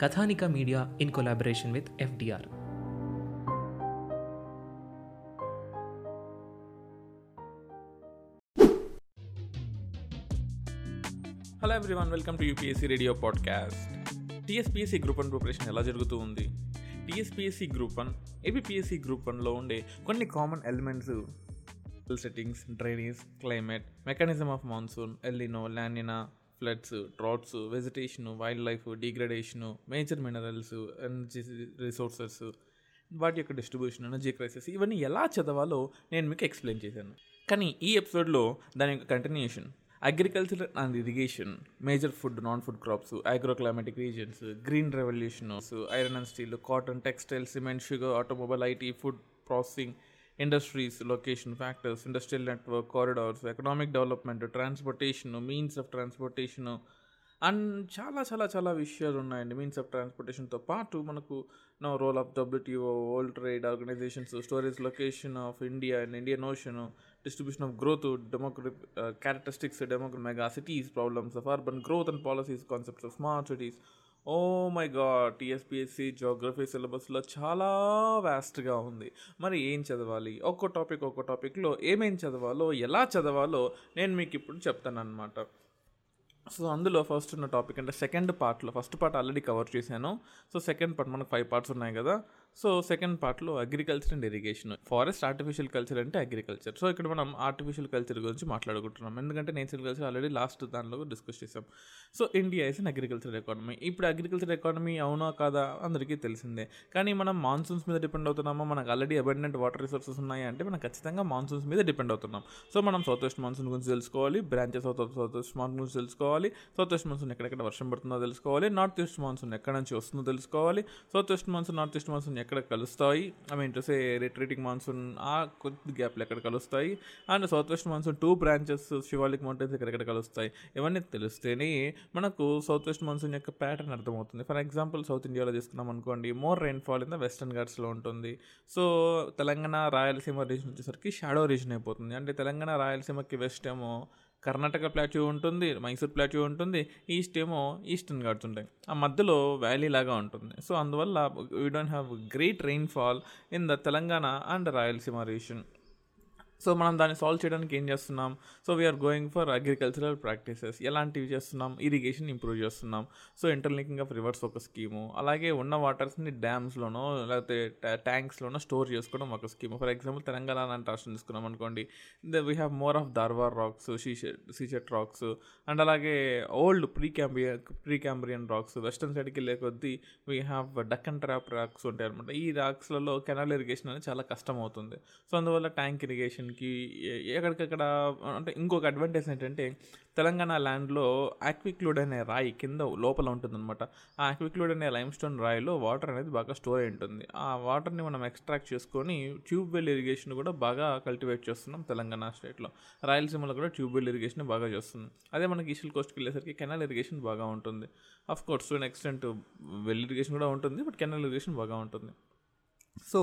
Kathanika media in collaboration with FDR. Hello everyone welcome to UPSC radio podcast TSPSC group one preparation ఎలా జరుగుతూ ఉంది? TSPSC group one APSC group వన్లో ఉండే కొన్ని common elements settings drainage climate mechanism of monsoon el nino la nina floods droughts vegetation wildlife degradation major minerals energy resources వాటి యొక్క distribution energy crisis ఇవన్నీ ఎలా చదవాలో నేను మీకు ఎక్స్ప్లెయిన్ చేశాను. కానీ ఈ ఎపిసోడ్లో దాని యొక్క continuation agriculture and irrigation major food non food crops agroclimatic regions green revolutions iron and steel cotton textile cement sugar automobile IT food processing industries location factors industrial network corridors economic development transportation means of transportation and చాలా చాలా చాలా విషయాలు ఉన్నాయండి. Means of ట్రాన్స్పోర్టేషన్తో పాటు మనకు no role of WTO world trade organizations storage location of India and Indian ocean distribution of growth democratic characteristics democratic mega cities problems of urban growth and policies concepts of smart cities oh my god TSPSC geography సిలబస్లో చాలా వ్యాస్ట్గా ఉంది. మరి ఏం చదవాలి? ఒక్కో topic ఒక్కో టాపిక్లో ఏమేం చదవాలో ఎలా చదవాలో నేను మీకు ఇప్పుడు చెప్తానమాట సో అందులో ఫస్ట్ ఉన్న టాపిక్ అంటే సెకండ్ పార్ట్లో ఫస్ట్ పార్ట్ ఆల్రెడీ కవర్ చేశాను. సో సెకండ్ పార్ట్ మనకు ఫైవ్ పార్ట్స్ ఉన్నాయి కదా. సో సెకండ్ పార్ట్లో agriculture and irrigation. Forest artificial culture అంటే అగ్రికల్చర్. సో ఇక్కడ మనం ఆర్టిఫిషియల్ కల్చర్ గురించి మాట్లాడుకుంటున్నాం. ఎందుకంటే నేచురల్ కల్చర్ ఆల్రెడీ లాస్ట్ దానిలో డిస్కస్ చేసాం so India is an agriculture economy ఇప్పుడు అగ్రికల్చర్ ఎకానమీ అవునా కాదా అందరికీ తెలిసిందే. కానీ మనం మాన్సూన్స్ మీద డిపెండ్ అవుతున్నామా? మనకు ఆల్రెడీ అబండెంట్ వాటర్ రిసోర్సెస్ ఉన్నాయి అంటే మనం ఖచ్చితంగా మాన్సూన్స్ మీద డిపెండ్ అవుతున్నాం. సో మనం సౌత్ వెస్ట్ మాన్సూన్ గురించి తెలుసుకోవాలి branches south south west monsoon గురించి తెలుసుకోవాలి సౌత్ వెస్ట్ మాన్సూన్ ఎక్కడెక్కడ వర్షం పడుతుందో తెలుసుకోవాలి నార్త్ ఈస్ట్ మాన్సూన్ ఎక్కడ నుంచి వస్తుందో తెలుసుకోవాలి south west monsoon north east monsoon ఎక్కడ కలుస్తాయి? I mean to say retreating monsoon ఆ కొద్ది గ్యాప్లు ఎక్కడ కలుస్తాయి? And south west monsoon two branches Shivalik mountains ఎక్కడెక్కడ కలుస్తాయి? ఇవన్నీ తెలిస్తేనే మనకు సౌత్ వెస్ట్ మాన్సూన్ యొక్క ప్యాటర్న్ అర్థమవుతుంది. ఫర్ ఎగ్జాంపుల్ సౌత్ ఇండియాలో తీసుకున్నాం అనుకోండి more rainfall in the western ఘాట్స్లో ఉంటుంది. సో తెలంగాణ రాయలసీమ రీజన్ వచ్చేసరికి షాడో రీజన్ అయిపోతుంది. అంటే తెలంగాణ రాయలసీమకి వెస్ట్ ఏమో కర్ణాటక ప్లాట్యూ ఉంటుంది మైసూర్ ప్లాట్యూ ఉంటుంది ఈస్ట్ ఏమో ఈస్టర్న్ ఘాట్స్ ఉంటాయి ఆ మధ్యలో వ్యాలీ లాగా ఉంటుంది. సో అందువల్ల we don't have great rainfall in the Telangana and Rayalaseema region so మనం దాన్ని సాల్వ్ చేయడానికి ఏం చేస్తున్నాం? So we're going for agricultural practices ఎలాంటివి చేస్తున్నాం? ఇరిగేషన్ ఇంప్రూవ్ చేస్తున్నాం. సో ఇంటర్లింకింగ్ ఆఫ్ రివర్స్ ఒక స్కీము అలాగే ఉన్న వాటర్స్ని డ్యామ్స్లోనో లేకపోతే ట్యాంక్స్లోనో స్టోర్ చేసుకోవడం ఒక స్కీమ్ ఫర్ ఎగ్జాంపుల్ తెలంగాణ లాంటి రాష్ట్రం తీసుకున్నాం అనుకోండి. The we have more of Dharwar rocks సీషెట్ సీషెట్ rocks and అలాగే old pre Cambrian pre Cambrian rocks western సైడ్కి వెళ్ళే కొద్దీ we have Deccan trap rocks ఉంటాయి అనమాట ఈ రాక్స్లలో కెనాల్ ఇరిగేషన్ అనేది చాలా కష్టం అవుతుంది. సో అందువల్ల ట్యాంక్ ఇరిగేషన్ కి ఎక్కడికక్కడ అంటే ఇంకొక అడ్వాంటేజ్ ఏంటంటే తెలంగాణ ల్యాండ్లో ఆక్విక్లూడ్ అనే రాయి కింద లోపల ఉంటుందన్నమాట. ఆ ఆక్విక్లూడ్ అనే లైమ్ స్టోన్ రాయిలో వాటర్ అనేది బాగా స్టోర్ అయి ఉంటుంది. ఆ వాటర్ని మనం ఎక్స్ట్రాక్ట్ చేసుకొని ట్యూబ్ వెల్ ఇరిగేషన్ కూడా బాగా కల్టివేట్ చేస్తున్నాం తెలంగాణ స్టేట్లో రాయలసీమలో కూడా ట్యూబ్ వెల్ ఇరిగేషన్ బాగా చేస్తున్నాం. అదే మనకి ఈస్టల్ కోస్ట్కి వెళ్ళేసరికి కెనాల్ ఇరిగేషన్ బాగా ఉంటుంది. Of course to extent well irrigation కూడా ఉంటుంది బట్ కెనాల్ ఇరిగేషన్ బాగా ఉంటుంది. సో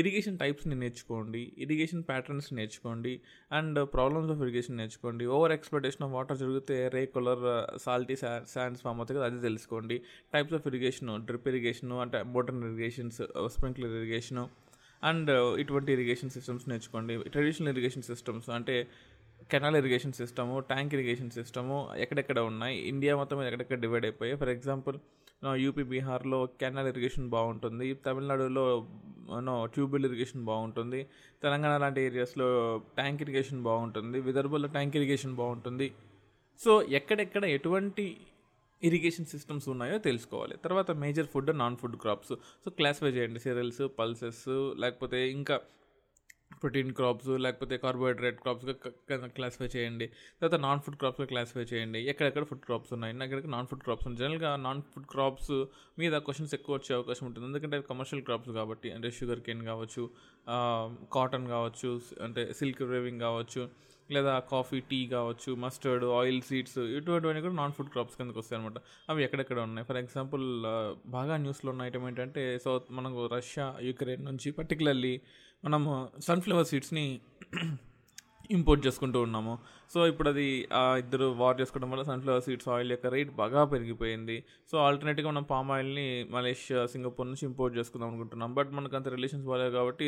ఇరిగేషన్ టైప్స్ని నేర్చుకోండి ఇరిగేషన్ ప్యాటర్న్స్ నేర్చుకోండి అండ్ ప్రాబ్లమ్స్ ఆఫ్ ఇరిగేషన్ నేర్చుకోండి. ఓవర్ ఎక్స్ప్లటేషన్ ఆఫ్ వాటర్ జరిగితే రే కలర్ సాల్టీ శాండ్స్ ఫామ్ అవుతాయి కదా అది తెలుసుకోండి. Types of irrigation drip irrigation అంటే modern irrigations sprinkler irrigation and ఇటువంటి ఇరిగేషన్ సిస్టమ్స్ నేర్చుకోండి. ట్రెడిషనల్ ఇరిగేషన్ సిస్టమ్స్ అంటే canal irrigation system tank irrigation system ఎక్కడెక్కడ ఉన్నాయి ఇండియా మొత్తం ఎక్కడెక్కడ డివైడ్ అయిపోయాయి. ఫర్ ఎగ్జాంపుల్ యూపీ బీహార్లో కెనాల్ ఇరిగేషన్ బాగుంటుంది తమిళనాడులో నో ట్యూబ్వెల్ ఇరిగేషన్ బాగుంటుంది తెలంగాణ లాంటి ఏరియాస్లో ట్యాంక్ ఇరిగేషన్ బాగుంటుంది విదర్భలో ట్యాంక్ ఇరిగేషన్ బాగుంటుంది. సో ఎక్కడెక్కడ ఎటువంటి ఇరిగేషన్ సిస్టమ్స్ ఉన్నాయో తెలుసుకోవాలి. తర్వాత major food non food crops. So classify చేయండి సిరల్స్ పల్సెస్ లేకపోతే ఇంకా ప్రోటీన్ క్రాప్స్ లేకపోతే కార్బోహైడ్రేట్ క్రాప్స్గా క్లాసిఫై చేయండి. తర్వాత నాన్ ఫుడ్ క్రాప్స్గా క్లాసిఫై చేయండి. ఎక్కడెక్కడ ఫుడ్ క్రాప్స్ ఉన్నాయి? ఎక్కడెక్కడ నాన్ ఫుడ్ క్రాప్స్ ఉన్నాయి? జనరల్గా నాన్ ఫుడ్ క్రాప్స్ మీద క్వశ్చన్స్ ఎక్కువ వచ్చే అవకాశం ఉంటుంది. ఎందుకంటే అవి కమర్షియల్ క్రాప్స్ కాబట్టి అంటే షుగర్ కేన్ కావచ్చు కాటన్ కావచ్చు అంటే సిల్క్ వేవింగ్ కావచ్చు లేదా కాఫీ టీ కావచ్చు మస్టర్డ్ ఆయిల్ సీడ్స్ ఇటువంటివన్నీ కూడా నాన్ ఫుడ్ క్రాప్స్ కిందకి వస్తాయి అనమాట అవి ఎక్కడెక్కడ ఉన్నాయి? ఫర్ ఎగ్జాంపుల్ బాగా న్యూస్లో ఉన్న ఐటమ్ ఏంటంటే సౌత్ మనకు రష్యా యుక్రెయిన్ నుంచి పర్టికులర్లీ మనము సన్ఫ్లవర్ సీడ్స్ని ఇంపోర్ట్ చేసుకుంటూ ఉన్నాము. సో ఇప్పుడు అది ఆ ఇద్దరు వార్ చేసుకోవడం వల్ల సన్ఫ్లవర్ సీడ్స్ ఆయిల్ యొక్క రేట్ బాగా పెరిగిపోయింది. సో ఆల్టర్నేట్గా మనం పామ్ ఆయిల్ని మలేషియా సింగపూర్ నుంచి ఇంపోర్ట్ చేసుకుందాం అనుకుంటున్నాం. బట్ మనకు అంత రిలేషన్స్ బాగాలేదు కాబట్టి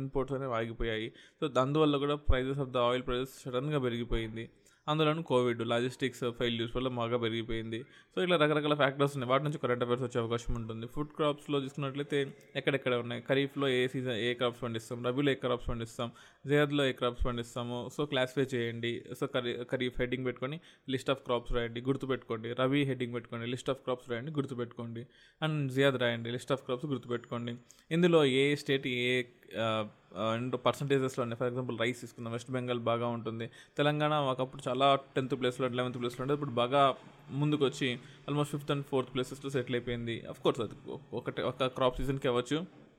ఇంపోర్ట్స్ అనేవి ఆగిపోయాయి. సో అందువల్ల కూడా prices of the oil prices సడన్గా పెరిగిపోయింది. అందులోనూ కోవిడ్ లాజిస్టిక్స్ ఫెయిల్యూర్స్ వల్ల బాగా పెరిగిపోయింది. సో ఇట్లా రకరకాల ఫ్యాక్టర్స్ ఉన్నాయి. వాటి నుంచి కరెంట్ అఫైర్స్ వచ్చే అవకాశం ఉంటుంది. ఫుడ్ క్రాప్స్లో చూసుకున్నట్లయితే ఎక్కడెక్కడ ఉన్నాయి? ఖరీఫ్లో ఏ సీజన్ ఏ క్రాప్స్ పండిస్తాం? రబీలో ఏ క్రాప్స్ పండిస్తాం? జయద్లో ఏ క్రాప్స్ పండిస్తాము? సో క్లాసిఫై చేయండి. సో ఖరీ ఖరీఫ్ హెడ్డింగ్ పెట్టుకొని లిస్ట్ ఆఫ్ క్రాప్స్ రాయండి గుర్తుపెట్టుకోండి. రబీ హెడ్డింగ్ పెట్టుకోండి లిస్ట్ ఆఫ్ క్రాప్స్ రాయండి గుర్తుపెట్టుకోండి. అండ్ జియాద్ రాయండి లిస్ట్ ఆఫ్ క్రాప్స్ గుర్తుపెట్టుకోండి. ఇందులో ఏ స్టేట్ ఏ అండ్ పర్సంటేజెస్లో ఉన్నాయి ఫర్ ఎగ్జాంపుల్ రైస్ తీసుకుందాం. వెస్ట్ బెంగాల్ బాగా ఉంటుంది. తెలంగాణ ఒకప్పుడు చాలా టెన్త్ ప్లేస్లో లెవెన్త్ ప్లేస్లో ఉండేది. ఇప్పుడు బాగా ముందుకు వచ్చి ఆల్మోస్ట్ ఫిఫ్త్ అండ్ ఫోర్త్ ప్లేసెస్లో సెటిల్ అయిపోయింది. అఫ్ కోర్స్ అది ఒకటే ఒక క్రాప్ సీజన్కి అవ్వచ్చు.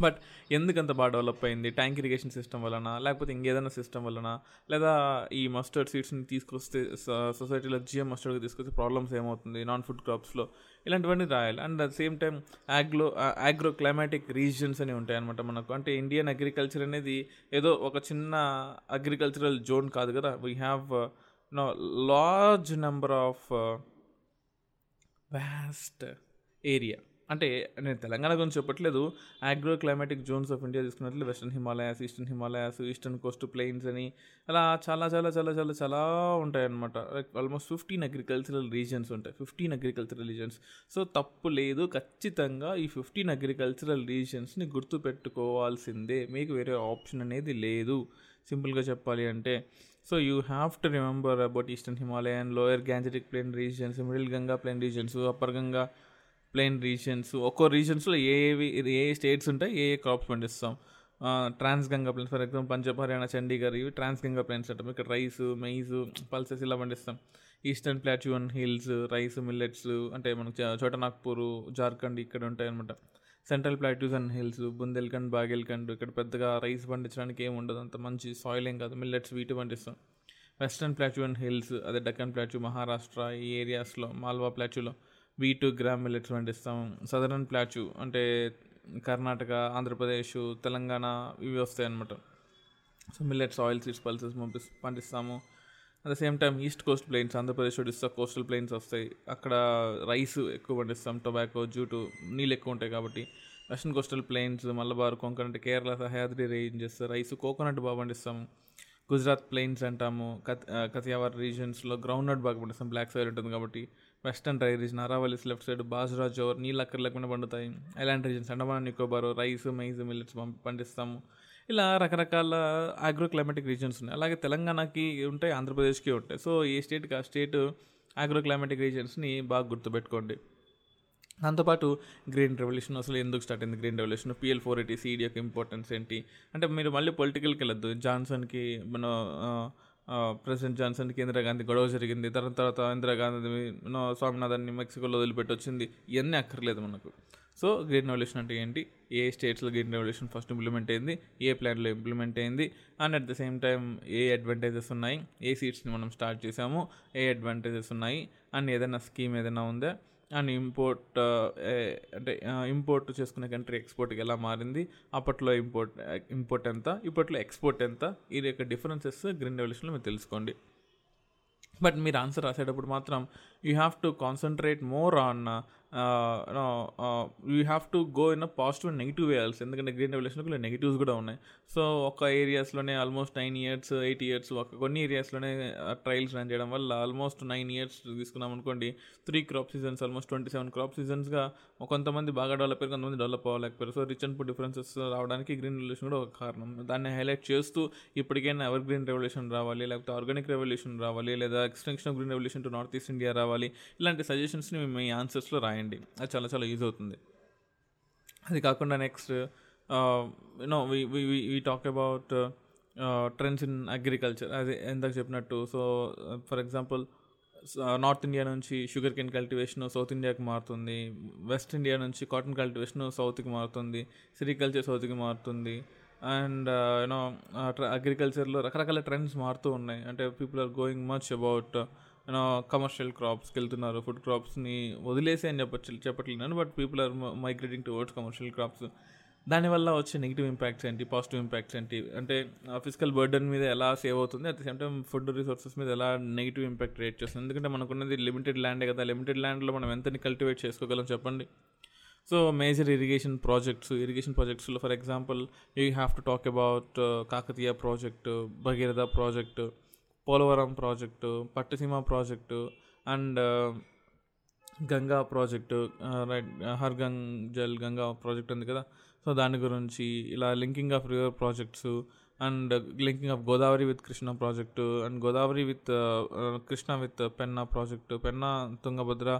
బట్ ఎందుకంత బాగా డెవలప్ అయింది? ట్యాంక్ ఇరిగేషన్ సిస్టమ్ వలన లేకపోతే ఇంకేదైనా సిస్టమ్ వలన లేదా ఈ మస్టర్డ్ సీడ్స్ని తీసుకొస్తే సొసైటీలో జిఎం మస్టర్డ్గా తీసుకొస్తే ప్రాబ్లమ్స్ ఏమవుతుంది? నాన్ ఫుడ్ క్రాప్స్లో ఇలాంటివన్నీ రాయాలి. అండ్ అట్ సేమ్ టైం ఆగ్లో ఆగ్రో క్లైమాటిక్ రీజన్స్ అని ఉంటాయన్నమాట మనకు. అంటే ఇండియన్ అగ్రికల్చర్ అనేది ఏదో ఒక చిన్న అగ్రికల్చరల్ జోన్ కాదు కదా? We have no large number of vast area అంటే నేను తెలంగాణ గురించి చెప్పట్లేదు. Agro climatic zones of India తీసుకున్నట్లు western Himalayas eastern Himalayas eastern coast plains అని అలా చాలా చాలా చాలా చాలా చాలా ఉంటాయన్నమాట. Like almost fifteen agricultural regions ఉంటాయి. ఫిఫ్టీన్ అగ్రికల్చరల్ రీజన్స్ సో తప్పు లేదు. ఖచ్చితంగా ఈ ఫిఫ్టీన్ అగ్రికల్చరల్ రీజన్స్ని గుర్తుపెట్టుకోవాల్సిందే. మీకు వేరే ఆప్షన్ అనేది లేదు. సింపుల్గా చెప్పాలి అంటే so you have to remember about eastern Himalayan lower Gangetic plain regions middle Ganga plain regions upper Ganga plain regions ఒక్కో రీజన్స్లో ఏ ఏ స్టేట్స్ ఉంటాయి ఏ ఏ క్రాప్స్ పండిస్తాం. Trans Ganga plains for example Punjab Haryana Chandigarh ఇవి ట్రాన్స్ గంగా ప్లెయిన్స్ అంటాం. ఇక్కడ రైస్ మెయిస్ పల్సెస్ ఇలా పండిస్తాం. Eastern plateau hills rice millets అంటే మనకు చోటనాగ్పూర్ జార్ఖండ్ ఇక్కడ ఉంటాయి అనమాట central plateaus and hills Bundelkhand Baghelkhand ఇక్కడ పెద్దగా రైస్ పండించడానికి ఏమి ఉండదు. అంత మంచి సాయిల్ ఏం కాదు. మిల్లెట్స్ వీటి పండిస్తాం. వెస్ట్రన్ ప్లాట్యూ అండ్ హిల్స్ అదే డక్కన్ ప్లాట్యూ మహారాష్ట్ర ఈ ఏరియాస్లో మాల్వా ప్లాట్యూలో వీ టూ గ్రామ్ మిల్లెట్స్ పండిస్తాం? సదరన్ ప్లాచు అంటే కర్ణాటక ఆంధ్రప్రదేశ్ తెలంగాణ ఇవి వస్తాయి అన్నమాట. So millets oil seeds pulses పంపిస్ పండిస్తాము. At the same time east coast plains Andhra Pradesh Odisha coastal plains వస్తాయి. అక్కడ రైస్ ఎక్కువ పండిస్తాం టొబాకో జూటు నీళ్ళు ఎక్కువ ఉంటాయి కాబట్టి. Western coastal plains Malabar Konkan అంటే Kerala Sahyadri ranges rice coconut బాగా పండిస్తాము గుజరాత్ ప్లెయిన్స్ అంటాము. కత్ కతియావార్ రీజన్స్లో గ్రౌండ్ నట్ బాగా పండిస్తాం. బ్లాక్ సైడ్ ఉంటుంది కాబట్టి. Western dry region Aravallis left side bajra జోర్ నీళ్ళు అక్కడ లేకుండా పండుతాయి. Island regions Andaman Nicobar rice maize millets పండిస్తాము. ఇలా రకరకాల ఆగ్రో క్లైమాటిక్ రీజన్స్ ఉన్నాయి. అలాగే తెలంగాణకి ఉంటాయి ఆంధ్రప్రదేశ్కి ఉంటాయి. సో ఏ స్టేట్కి ఆ స్టేట్ ఆగ్రో క్లైమాటిక్ రీజన్స్ని బాగా గుర్తుపెట్టుకోండి. దాంతోపాటు గ్రీన్ రెవల్యూషన్ అసలు ఎందుకు స్టార్ట్ అయింది? Green revolution PL four eighty seed యొక్క ఇంపార్టెన్స్ ఏంటి? అంటే మీరు మళ్ళీ పొలిటికల్కి వెళ్ళొద్దు. జాన్సన్కి మన ప్రెసిడెంట్ జాన్సన్కి ఇందిరాగాంధీ గొడవ జరిగింది. తర్వాత తర్వాత ఇందిరాగాంధీ స్వామినాథన్ని మెక్సికోలో వదిలిపెట్టి వచ్చింది ఇవన్నీ అక్కర్లేదు మనకు. సో గ్రీన్ రెవల్యూషన్ అంటే ఏంటి? ఏ స్టేట్స్లో గ్రీన్ రెవల్యూషన్ ఫస్ట్ ఇంప్లిమెంట్ అయింది? ఏ ప్లాన్లో ఇంప్లిమెంట్ అయింది? And at the same time A advantages ఉన్నాయి? ఏ సీట్స్ని మనం స్టార్ట్ చేసాము ఏ అడ్వాంటేజెస్ ఉన్నాయి? అండ్ ఏదైనా స్కీమ్ ఏదైనా ఉందా? అండ్ ఇంపోర్ట్ అంటే ఇంపోర్ట్ చేసుకునే కంట్రీ ఎక్స్పోర్ట్కి ఎలా మారింది అప్పట్లో ఇంపోర్ట్ ఇంపోర్ట్ ఎంత ఇప్పట్లో ఎక్స్పోర్ట్ ఎంత ఈ యొక్క డిఫరెన్సెస్ గ్రీన్ రెవల్యూషన్లో మీరు తెలుసుకోండి. బట్ మీరు ఆన్సర్ రాసేటప్పుడు మాత్రం you have to concentrate more on you have to go in a positive and negative వేయాల్సి ఎందుకంటే గ్రీన్ రెవల్యూషన్లో నెగిటివ్స్ కూడా ఉన్నాయి. సో ఒక ఏరియాస్లోనే almost nine years eight years ఒక కొన్ని ఏరియాస్లోనే ట్రయల్స్ రన్ చేయడం వల్ల ఆల్మోస్ట్ నైన్ ఇయర్స్ తీసుకున్నాం అనుకోండి three crop seasons almost twenty seven crop సీజన్స్గా కొంతమంది బాగా డెవలప్ అయ్యారు కొంతమంది develop అవ్వలేకపోయారు. So rich and poor differences రావడానికి గ్రీన్ రెవల్యూషన్ కూడా ఒక కారణం. దాన్ని హైలైట్ చేస్తూ ఇప్పటికైనా ఎవర్ గ్రీన్ రెవల్యూషన్ రావాలి లేకపోతే ఆర్గానిక్ రెవల్యూషన్ రావాలి లేదా extension of green revolution to north east India రావాలి. ఇలాంటి సజెషన్స్ని మీ ఆన్సర్స్లో రాయండి. అది చాలా చాలా యూజ్ అవుతుంది. అది కాకుండా next you know we talk about trends in agriculture అది ఎందాక చెప్పినట్టు so for example north India నుంచి షుగర్ కేన్ కల్టివేషన్ సౌత్ ఇండియాకి మారుతుంది. వెస్ట్ ఇండియా నుంచి కాటన్ కల్టివేషన్ సౌత్కి మారుతుంది. సిరికల్చర్ సౌత్కి మారుతుంది. అండ్ యూనో అగ్రికల్చర్లో రకరకాల ట్రెండ్స్ మారుతూ ఉన్నాయి. అంటే people are going much about commercial క్రాప్స్కి వెళ్తున్నారు ఫుడ్ క్రాప్స్ని వదిలేసి అని చెప్పచ్చు చెప్పట్లేదు but people are migrating towards commercial crops దానివల్ల వచ్చే నెగిటివ్ ఇంపాక్ట్స్ ఏంటి పాజిటివ్ ఇంపాక్ట్స్ ఏంటి? అంటే ఫిజికల్ బర్డన్ మీద ఎలా సేవ్ అవుతుంది? At the same time food resources మీద ఎలా నెగిటివ్ ఇంపాక్ట్ క్రియేట్ చేస్తుంది? ఎందుకంటే మనకున్నది లిమిటెడ్ ల్యాండే కదా లిమిటెడ్ ల్యాండ్లో మనం ఎంతని కల్టివేట్ చేసుకోగలం చెప్పండి? So major irrigation projects irrigation ప్రాజెక్ట్స్లో for example you have to talk about Kakatiya project Bhagiratha project Polavaram project Pattiseema project and Ganga project right Har Gang Jal Ganga project ఉంది కదా. So దాని గురించి ఇలా linking of river projects and linking of Godavari with Krishna project and Godavari with Krishna with Penna project Penna Tungabhadra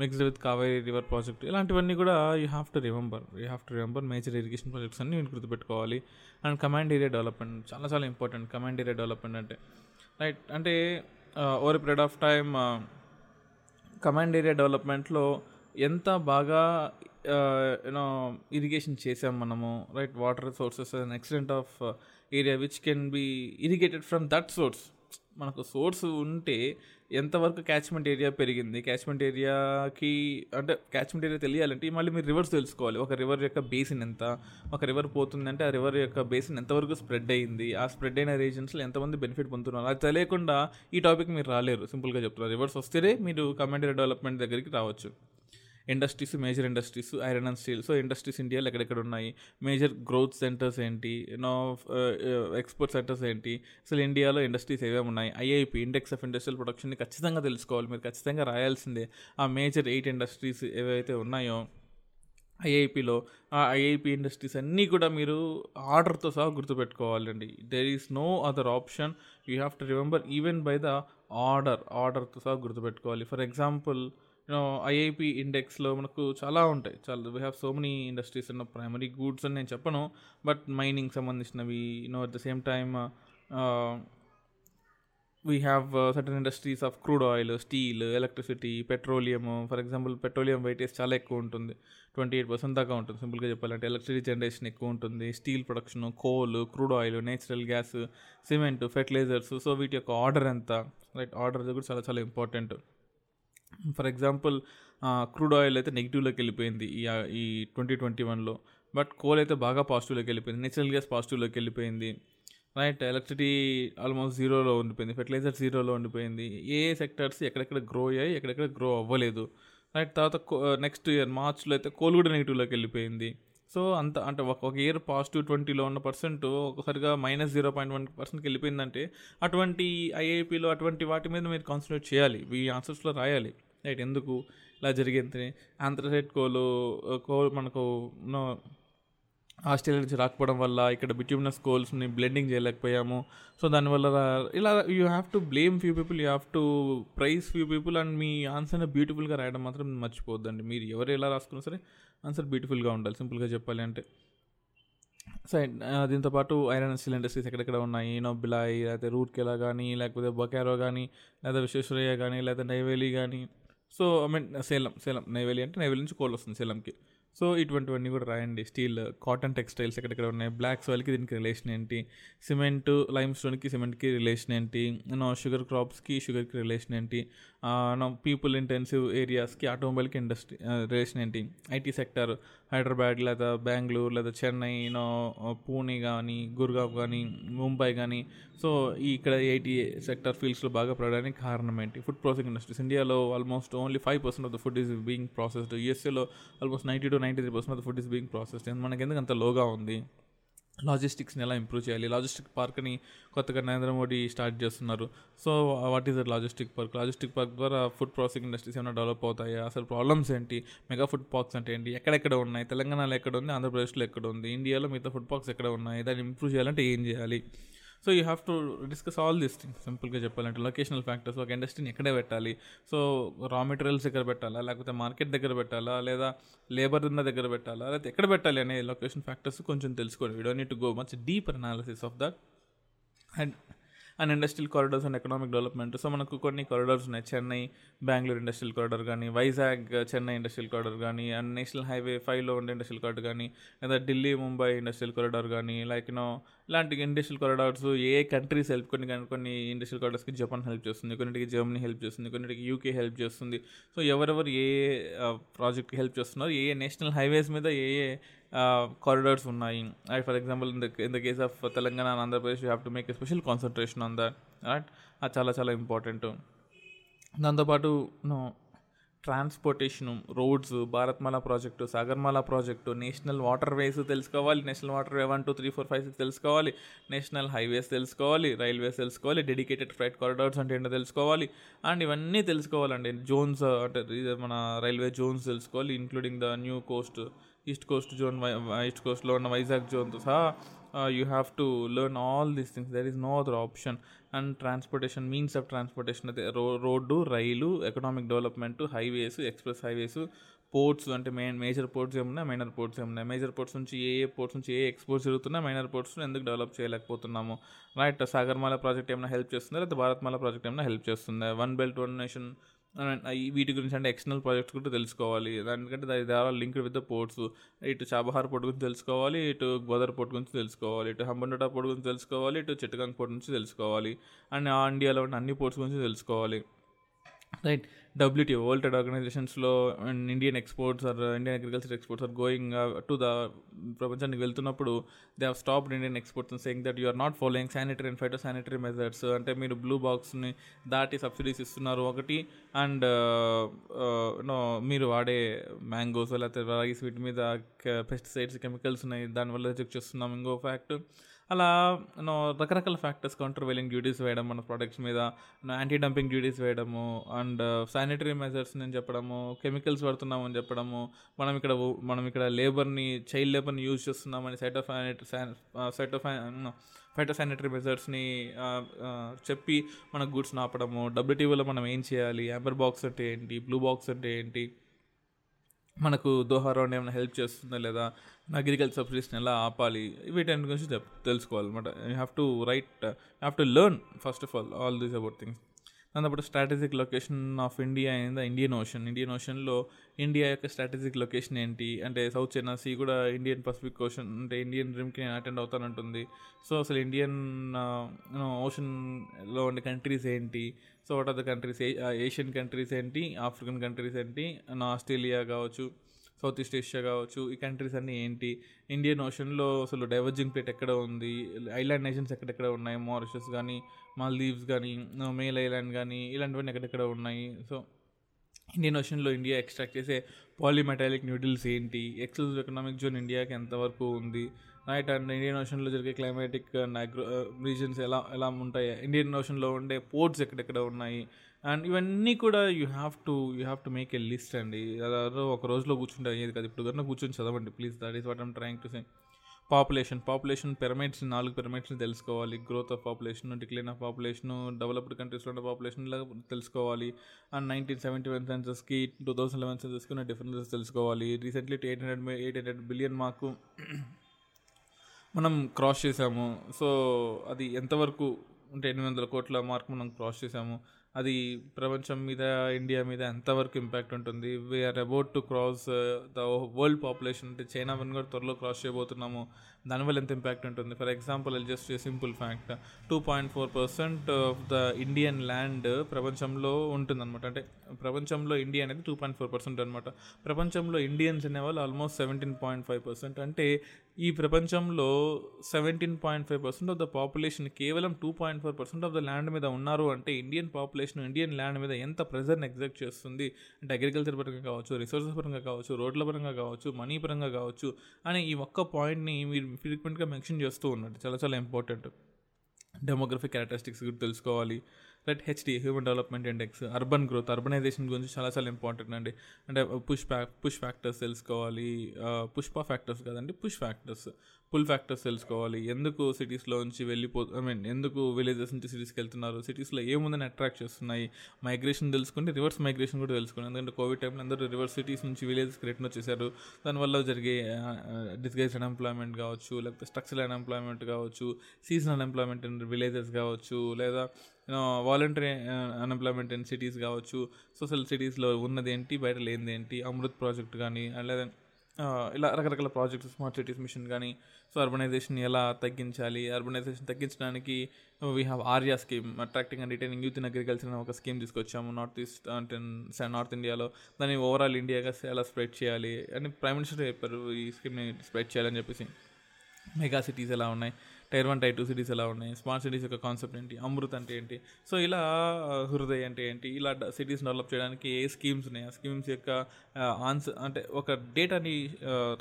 mixed with Kaveri river project ఇలాంటివన్నీ కూడా you have to remember. You have to remember major irrigation projects అన్ని మీరు గుర్తుపెట్టుకోవాలి. And command area development చాలా చాలా important. Command area development అంటే right అంటే over period of time command area డెవలప్మెంట్లో ఎంత బాగా యూనో ఇరిగేషన్ చేసాం మనము right water sources and extent of area which can be irrigated from that source మనకు సోర్స్ ఉంటే ఎంతవరకు క్యాచ్మెంట్ ఏరియా పెరిగింది? క్యాచ్మెంట్ ఏరియాకి అంటే క్యాచ్మెంట్ ఏరియా తెలియాలంటే మళ్ళీ మీరు రివర్స్ తెలుసుకోవాలి. ఒక రివర్ యొక్క బేసిన్ ఎంత? ఒక రివర్ పోతుందంటే ఆ రివర్ యొక్క బేసిన్ ఎంతవరకు స్ప్రెడ్ అయ్యింది ఆ స్ప్రెడ్ అయిన రీజన్స్లో ఎంతమంది బెనిఫిట్ పొందుతున్నారు? అది తెలియకుండా ఈ టాపిక్ మీరు రాలేరు. సింపుల్గా చెప్తున్నారు రివర్స్ వస్తేనే మీరు కమాండరీ డెవలప్మెంట్ దగ్గరికి రావచ్చు. Industries major industries iron and steel. So industries ఇండియాలో ఎక్కడెక్కడ ఉన్నాయి? మేజర్ గ్రోత్ సెంటర్స్ ఏంటి? నో ఎక్స్పోర్ట్ సెంటర్స్ ఏంటి? అసలు ఇండియాలో ఇండస్ట్రీస్ ఏమేమి ఉన్నాయి? ఐఐపి ఇండెక్స్ ఆఫ్ ఇండస్ట్రియల్ ప్రొడక్షన్ని ఖచ్చితంగా తెలుసుకోవాలి. మీరు ఖచ్చితంగా రాయాల్సిందే. ఆ మేజర్ ఎయిట్ ఇండస్ట్రీస్ ఏవైతే ఉన్నాయో ఐఐపిలో ఆ ఐఐపి ఇండస్ట్రీస్ అన్నీ కూడా మీరు ఆర్డర్తో సహా గుర్తుపెట్టుకోవాలండి. There is no other option you have to remember even by the order ఆర్డర్తో సహా గుర్తుపెట్టుకోవాలి. For example you know IIP ఇండెక్స్లో మనకు చాలా ఉంటాయి. చాలా we have so many industries ఉన్న ప్రైమరీ గూడ్స్ అని నేను చెప్పను. బట్ మైనింగ్ సంబంధించినవి you know at the same time we have certain industries of crude oil steel electricity petroleum for example petroleum weightage చాలా ఎక్కువ ఉంటుంది. ట్వంటీ ఎయిట్ పర్సెంట్ దాకా ఉంటుంది. సింపుల్గా చెప్పాలంటే ఎలక్ట్రిసిటీ జనరేషన్ ఎక్కువ ఉంటుంది. Steel production coal crude oil natural gas cement fertilizers so వీటి యొక్క ఆర్డర్ ఎంత? రైట్ ఆర్డర్ కూడా చాలా చాలా important for example crude oil అయితే నెగిటివ్లోకి వెళ్ళిపోయింది ఈ ఈ ట్వంటీ ట్వంటీ వన్లో బట్ కోల్ అయితే బాగా పాజిటివ్లోకి వెళ్ళిపోయింది. నేచురల్ గ్యాస్ పాజిటివ్లోకి వెళ్ళిపోయింది. రైట్? ఎలక్ట్రిసిటీ ఆల్మోస్ట్ జీరోలో ఉండిపోయింది. ఫెర్టిలైజర్ జీరోలో ఉండిపోయింది. ఏ సెక్టర్స్ ఎక్కడెక్కడ గ్రో అయ్యాయి ఎక్కడెక్కడ గ్రో అవ్వలేదు. రైట్? తర్వాత నెక్స్ట్ ఇయర్ మార్చ్లో అయితే కోల్ కూడా నెగిటివ్లోకి వెళ్ళిపోయింది. సో అంత అంటే ఒక ఒక ఇయర్ పాజిటివ్ ట్వంటీలో ఉన్న పర్సెంట్ ఒకసారిగా మైనస్ జీరో పాయింట్ వన్ పర్సెంట్కి వెళ్ళిపోయిందంటే అటువంటి ఐఐపిలో అటువంటి వాటి మీద మీరు కాన్సన్ట్రేట్ చేయాలి. ఈ ఆన్సర్స్లో రాయాలి. రైట్ ఎందుకు? ఇలా జరిగింది. ఆంధ్రసైడ్ కోలు కోల్ మనకు ఆస్ట్రేలియా నుంచి రాకపోవడం వల్ల ఇక్కడ బిట్యూమినస్ కోల్స్ని బ్లెండింగ్ చేయలేకపోయాము. సో దానివల్ల ఇలా you have to blame few people you have to praise few people and మీ ఆన్సర్ని బ్యూటిఫుల్గా రాయడం మాత్రం మర్చిపోద్దండి మీరు ఎవరు ఎలా రాసుకున్నా సరే ఆన్సర్ బ్యూటిఫుల్గా ఉండాలి సింపుల్గా చెప్పాలి అంటే. దీంతో దీంతోపాటు ఐరన్ సిలిండర్స్ ఎక్కడెక్కడ ఉన్నాయి? నొబ్బిలాయి లేకపోతే రూట్కెలా కానీ లేకపోతే బొకారో కానీ లేదా విశ్వేశ్వరయ్య కానీ లేదా నైవేలి కానీ so I mean Salem Salem Neyveli అంటే నైవేలి నుంచి కోల్ వస్తుంది సేలంకి. సో ఇటువంటివన్నీ కూడా రాయండి. స్టీల్ కాటన్ టెక్స్టైల్స్ ఎక్కడెక్కడ ఉన్నాయి? బ్లాక్ సాయిల్కి దీనికి రిలేషన్ ఏంటి? సిమెంట్ లైమ్ స్టోన్కి సిమెంట్కి రిలేషన్ ఏంటి? నో షుగర్ క్రాప్స్కి షుగర్కి రిలేషన్ ఏంటి? పీపుల్ ఇంటెన్సివ్ ఏరియాస్కి ఆటోమొబైల్కి ఇండస్ట్రీ రిలేషన్ ఏంటి? ఐటీ సెక్టర్ హైదరాబాద్ లేదా బెంగళూరు లేదా చెన్నై నో పూణే కానీ గుర్గావ్ కానీ ముంబై కానీ సో ఇక్కడ ఐటీ సెక్టర్ ఫీల్డ్స్లో బాగా పడడానికి కారణం ఏంటి? ఫుడ్ ప్రాసెసింగ్ ఇండస్ట్రీస్ ఇండియాలో almost only five percent of the food is being processed యూఎస్ఏలో almost ninety two ninety three percent of the food is being processed మనకి ఎందుకు అంత లోగా ఉంది? లాజిస్టిక్స్ని ఎలా ఇంప్రూవ్ చేయాలి? లాజిస్టిక్ పార్క్ని కొత్తగా నరేంద్ర మోడీ స్టార్ట్ చేస్తున్నారు. So what is the logistic park? Logistic park ద్వారా ఫుడ్ ప్రాసెసింగ్ ఇండస్ట్రీస్ ఏమైనా డెవలప్ అవుతాయా? అసలు ప్రాబ్లమ్స్ ఏంటి? మెగా ఫుడ్ పార్క్స్ అంటే ఏంటి? ఎక్కడెక్కడ ఉన్నాయి? తెలంగాణలో ఎక్కడ ఉంది? ఆంధ్రప్రదేశ్లో ఎక్కడ ఉంది? ఇండియాలో మిగతా ఫుడ్ పార్క్స్ ఎక్కడ ఉన్నాయి? దాన్ని ఇంప్రూవ్ చేయాలంటే ఏం చేయాలి? So you have to discuss all this things సింపుల్గా చెప్పాలంటే లొకేషనల్ ఫ్యాక్టర్స్ ఒక ఇండస్ట్రీని ఎక్కడే పెట్టాలి. సో రా మెటీరియల్స్ దగ్గర పెట్టాలా? లేకపోతే మార్కెట్ దగ్గర పెట్టాలా? లేదా లేబర్ ఉన్న దగ్గర పెట్టాలా? లేకపోతే ఎక్కడ పెట్టాలి అనే లొకేషన్ ఫ్యాక్టర్స్ కొంచెం తెలుసుకోండి you don't need to go much deep analysis of that and and industrial corridors and economic development so మనకు కొన్ని కారిడార్స్ ఉన్నాయి. చెన్నై బెంగళూరు ఇండస్ట్రియల్ కారిడార్ కానీ వైజాగ్ చెన్నై ఇండస్ట్రియల్ కారిడార్ కానీ అండ్ నేషనల్ హైవే ఫైవ్లో ఉండే ఇండస్ట్రియల్ కారిడార్ కానీ లేదా ఢిల్లీ ముంబై ఇండస్ట్రియల్ కారిడార్ కానీ లైక్ నో ఇలాంటి ఇండస్ట్రియల్ కారిడార్స్ ఏ కంట్రీస్ హెల్ప్ కొన్ని కొన్ని ఇండస్ట్రియల్ కారిడార్స్కి జపాన్ హెల్ప్ చేస్తుంది కొన్నిటికి జర్మనీ హెల్ప్ చేస్తుంది కొన్నిటికి యూకే హెల్ప్ చేస్తుంది. సో ఎవరెవరు ఏ ప్రాజెక్ట్కి హెల్ప్ చేస్తున్నారు ఏ నేషనల్ హైవేస్ మీద ఏ ఏ కారిడార్స్ ఉన్నాయి. For example in the in the case of Telangana and Andhra Pradesh you have to make a special concentration on that right అది చాలా చాలా ఇంపార్టెంట్ దాంతోపాటు no transportation roads Bharatmala project Sagarmala project national water ways తెలుసుకోవాలి national water way one two three four five six తెలుసుకోవాలి national highways తెలుసుకోవాలి railways తెలుసుకోవాలి dedicated freight corridors అంటే ఏంటో తెలుసుకోవాలి అండ్ ఇవన్నీ తెలుసుకోవాలండి. జోన్స్ అంటే మన రైల్వే జోన్స్ తెలుసుకోవాలి including the new coast east coast zone east కోస్ట్లో ఉన్న వైజాగ్ జోన్తో సహా you have to learn all these things there is no other option and transportation means of transportation అయితే రో road rail economic development highways express highways ports అంటే main major ports ఏమున్నాయి? Minor ports ఏమున్నాయి? Major ports నుంచి ఏ ఏ ports నుంచి ఏ ఎక్స్పోర్ట్స్ జరుగుతున్నాయి? మైనర్ పోర్ట్స్ ఎందుకు డెవలప్ చేయలేకపోతున్నాము? రైట్ సాగర్మాల ప్రాజెక్ట్ ఏమైనా హెల్ప్ చేస్తుందా? లేదా భారత్మాల ప్రాజెక్ట్ ఏమైనా హెల్ప్ చేస్తుందా? వన్ బెల్ట్ వన్ నేషన్ వీటి గురించి అంటే ఎక్స్టర్నల్ ప్రాజెక్ట్స్ కూడా తెలుసుకోవాలి. దానికంటే దాని ద్వారా లింక్ విత్ ద పోర్ట్స్ ఇటు చాబహార్ పోర్ట్ గురించి తెలుసుకోవాలి ఇటు గోదర్ పోర్ట్ గురించి తెలుసుకోవాలి ఇటు హంబన్డోటా పోర్ట్ గురించి తెలుసుకోవాలి ఇటు చిట్టగాంగ్ పోర్ట్ గురించి తెలుసుకోవాలి. అండ్ ఆ ఇండియాలో ఉన్న అన్ని పోర్ట్స్ గురించి తెలుసుకోవాలి. Right WT world trade ఆర్గనైజేషన్స్లో Indian exports are Indian agriculture exports are going to the ప్రపంచానికి వెళ్తున్నప్పుడు they have stopped Indian exports saying that you are not following sanitary and phyto sanitary measures అంటే మీరు blue బాక్స్ని దాటి subsidies ఇస్తున్నారు ఒకటి. And no మీరు వాడే మ్యాంగోస్ లేకపోతే రైస్ వీటి మీద పెస్టిసైడ్స్ కెమికల్స్ ఉన్నాయి. దానివల్ల రిజెక్ట్ చేస్తున్నాం. ఇంకో ఫ్యాక్ట్ అలా నో రకరకాల ఫ్యాక్టర్స్ కౌంటర్ వెలింగ్ డ్యూటీస్ వేయడం మన ప్రొడక్ట్స్ మీద యాంటీ డంపింగ్ డ్యూటీస్ వేయడము అండ్ శానిటరీ మెజర్స్ నేను చెప్పడము కెమికల్స్ వాడుతున్నాము అని చెప్పడము మనం ఇక్కడ మనం ఇక్కడ లేబర్ని చైల్డ్ లేబర్ని యూజ్ చేస్తున్నామని సైటో ఆఫ్ ఫైటో శానిటరీ మెజర్స్ని చెప్పి మన గూడ్స్ ఆపడము డబ్ల్యూటీవీలో మనం ఏం చేయాలి యాంబర్ బాక్స్ అంటే ఏంటి బ్లూ బాక్స్ అంటే ఏంటి మనకు దోహా రౌండ్ ఏమైనా హెల్ప్ చేస్తుందా లేదా? అగ్రికల్చర్ సబ్సిడీస్ని ఎలా ఆపాలి? వీటన్ని గురించి తెలుసుకోవాలన్నమాట. You have to write you have to learn first of all all these about things దాంతోపాటు strategic location of India in the Indian Ocean Indian ఓషన్లో India యొక్క స్ట్రాటజిక్ లొకేషన్ ఏంటి? అంటే సౌత్ చైనా సీ కూడా Indian Pacific ocean అంటే Indian రిమ్కి నేను attend అవుతానంటుంది. So అసలు ఇండియన్ ఓషన్లో ఉండే కంట్రీస్ ఏంటి? So what are the countries Asian countries ఏంటి? ఆఫ్రికన్ కంట్రీస్ ఏంటి? ఆస్ట్రేలియా కావచ్చు. సౌత్ ఈస్ట్ ఏషియా కావచ్చు ఈ కంట్రీస్ అన్నీ ఏంటి? ఇండియన్ ఓషన్లో అసలు డైవర్జింగ్ ప్లేట్ ఎక్కడ ఉంది? ఐలాండ్ నేషన్స్ ఎక్కడెక్కడ ఉన్నాయి? మారిషస్ కానీ మాల్దీవ్స్ కానీ మేల్ ఐలాండ్ కానీ ఇలాంటివన్నీ ఎక్కడెక్కడ ఉన్నాయి? సో ఇండియన్ ఓషన్లో ఇండియా ఎక్స్ట్రాక్ట్ చేసే పాలిమెటాలిక్ న్యూడిల్స్ ఏంటి? ఎక్స్క్లూజివ్ ఎకనామిక్ జోన్ ఇండియాకి ఎంతవరకు ఉంది? నైట్ అండ్ ఇండియన్ ఓషన్లో జరిగే క్లైమాటిక్ అండ్ అగ్రో రీజన్స్ ఎలా ఎలా ఉంటాయి ఇండియన్ ఓషన్లో ఉండే పోర్ట్స్ ఎక్కడెక్కడ ఉన్నాయి అండ్ ఇవన్నీ కూడా you have to you have to make a list అండి. అదో ఒక రోజులో కూర్చుంటే అయ్యేది కదా ఇప్పుడు కన్నా కూర్చొని చదవండి please that is what I'm trying to say population population pyramids నాలుగు పిరమిడ్స్ని తెలుసుకోవాలి. Growth of population decline of population developed కంట్రీస్లో ఉన్న పాపులేషన్ తెలుసుకోవాలి. అండ్ నైన్టీన్ సెవెంటీ వన్ సెన్సెస్కి టూ థౌసండ్ లెవెన్ సెన్సెస్కి ఉన్న డిఫరెన్సెస్ తెలుసుకోవాలి. Recently eight hundred eight hundred billion mark మనం క్రాస్ చేసాము సో అది ఎంతవరకు అంటే ఎనిమిది వందల కోట్ల మార్క్ మనం క్రాస్ చేసాము అది ప్రపంచం మీద ఇండియా మీద ఎంతవరకు ఇంపాక్ట్ ఉంటుంది? We're about to cross the world population అంటే చైనా వన్ కూడా త్వరలో క్రాస్ చేయబోతున్నాము. దానివల్ల ఎంత ఇంపాక్ట్ ఉంటుంది? ఫర్ ఎగ్జాంపుల్ అది just simple fact two point four percent of the Indian land ప్రపంచంలో ఉంటుందన్నమాట. అంటే ప్రపంచంలో ఇండియా అనేది టూ పాయింట్ ఫోర్ పర్సెంట్ అనమాట ప్రపంచంలో ఇండియన్స్ అనేవాళ్ళు almost seventeen point five percent అంటే ఈ ప్రపంచంలో seventeen point five percent of the population కేవలం two point four percent of the land మీద ఉన్నారు అంటే ఇండియన్ పాపులేషన్ ఇండియన్ ల్యాండ్ మీద ఎంత ప్రెజర్ని ఎగ్జెక్ట్ చేస్తుంది? అంటే అగ్రికల్చర్ పరంగా కావచ్చు రిసోర్సెస్ పరంగా కావచ్చు రోడ్ల పరంగా కావచ్చు మనీ పరంగా కావచ్చు అని ఈ ఒక్క పాయింట్ని మీరు ఫ్రీక్వెంట్గా మెన్షన్ చేస్తూ ఉన్నాడు. చాలా చాలా ఇంపార్టెంట్ డెమోగ్రఫిక్ క్యారెక్టరిస్టిక్స్ గురించి తెలుసుకోవాలి. Right HD human development index urban growth urbanization గురించి చాలా చాలా ఇంపార్టెంట్ అండి. అంటే uh, పుష్ ఫ్యాక్ పుష్ ఫ్యాక్టర్స్ తెలుసుకోవాలి uh, పుష్ప ఫ్యాక్టర్స్ కదండి పుష్ ఫ్యాక్టర్స్ పుల్ ఫ్యాక్టర్స్ తెలుసుకోవాలి. ఎందుకు సిటీస్లో నుంచి వెళ్ళిపో ఐ మీన్ ఎందుకు విలేజెస్ నుంచి సిటీస్కి వెళ్తున్నారు సిటీస్లో ఏముందని అట్రాక్ట్ చేస్తున్నాయి? మైగ్రేషన్ తెలుసుకుంటే రివర్స్ మైగ్రేషన్ కూడా తెలుసుకోండి. ఎందుకంటే కోవిడ్ టైంలో అందరూ రివర్స్ సిటీస్ నుంచి విలేజెస్కి రిటర్న్ వచ్చేసారు. దానివల్ల జరిగే uh, డిస్గైజ్ అన్ఎంప్లాయ్మెంట్ కావచ్చు లేకపోతే స్ట్రక్చరల్ అన్ఎంప్లాయ్మెంట్ కావచ్చు సీజనల్ అన్ఎంప్లాయ్మెంట్ ఇన్ విలేజెస్ కావచ్చు లేదా వాలంటరీ అన్ఎంప్లాయ్మెంట్ ఇన్ సిటీస్ కావచ్చు సోషల్ సిటీస్లో ఉన్నది ఏంటి బయట లేనిదేంటి అమృత్ ప్రాజెక్ట్ కానీ లేదా ఇలా రకరకాల ప్రాజెక్ట్స్ స్మార్ట్ సిటీస్ మిషన్ కానీ సో అర్బనైజేషన్ ఎలా తగ్గించాలి అర్బనైజేషన్ తగ్గించడానికి we have ARYA scheme attracting and retaining youth in agriculture అని ఒక స్కీమ్ తీసుకొచ్చాము నార్త్ ఈస్ట్ అంటే నార్త్ ఇండియాలో దాన్ని ఓవరాల్ ఇండియాగా ఎలా స్ప్రెడ్ చేయాలి అని ప్రైమ్ మినిస్టర్ చెప్పారు ఈ స్కీమ్ని స్ప్రెడ్ చేయాలని చెప్పేసి. మెగా సిటీస్ ఎలా ఉన్నాయి? Tier one tier two cities ఎలా ఉన్నాయి? స్మార్ట్ సిటీస్ యొక్క కాన్సెప్ట్ ఏంటి? అమృత్ అంటే ఏంటి? సో ఇలా హృదయ్ అంటే ఏంటి? ఇలా సిటీస్ డెవలప్ చేయడానికి ఏ స్కీమ్స్ ఉన్నాయి? ఆ స్కీమ్స్ యొక్క ఆన్సర్ అంటే ఒక డేటాని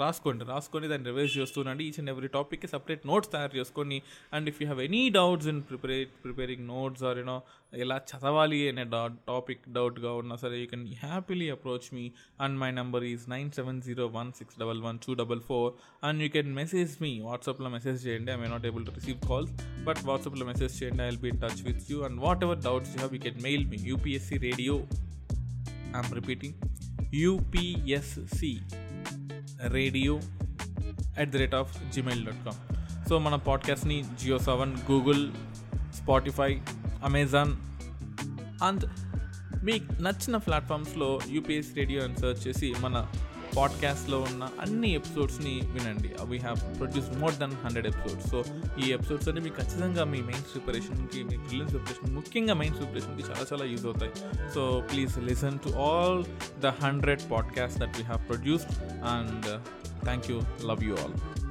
రాసుకోండి. రాసుకొని దాన్ని రివైజ్ చేస్తుండండి ఈచ్ అండ్ ఎవ్రీ టాపిక్కి సపరేట్ నోట్స్ తయారు చేసుకొని and if you have any doubts in prepare preparing notes or you know ఎలా చదవాలి అనే టాపిక్ డౌట్గా ఉన్నా సరే you can happily approach me. And my number is nine seven zero one six double one two double four. And you can message me. వాట్సాప్లో message చేయండి. I may not able able to receive calls. But WhatsApp చేయండి I will be in touch with you you whatever doubts you have you can mail me upsc radio I'm repeating UPSC radio at the rate of Gmail so మన పాడ్కాస్ట్ని Jio Saavn Google Spotify Amazon and మీకు నచ్చిన ప్లాట్ఫామ్స్లో UPS radio అని search చేసి మన పాడ్కాస్ట్లో ఉన్న అన్ని ఎపిసోడ్స్ని వినండి. We have produce more than hundred episodes so ఈ ఎపిసోడ్స్ అన్ని మీకు ఖచ్చితంగా మీ మెయిన్స్ ప్రిపరేషన్కి మీ ప్రిలియన్స్ ప్రిపరేషన్ ముఖ్యంగా మెయిన్స్ ప్రిపరేషన్కి చాలా చాలా యూజ్ అవుతాయి. So please listen to all the hundred podcast that we have produced and thank you love you all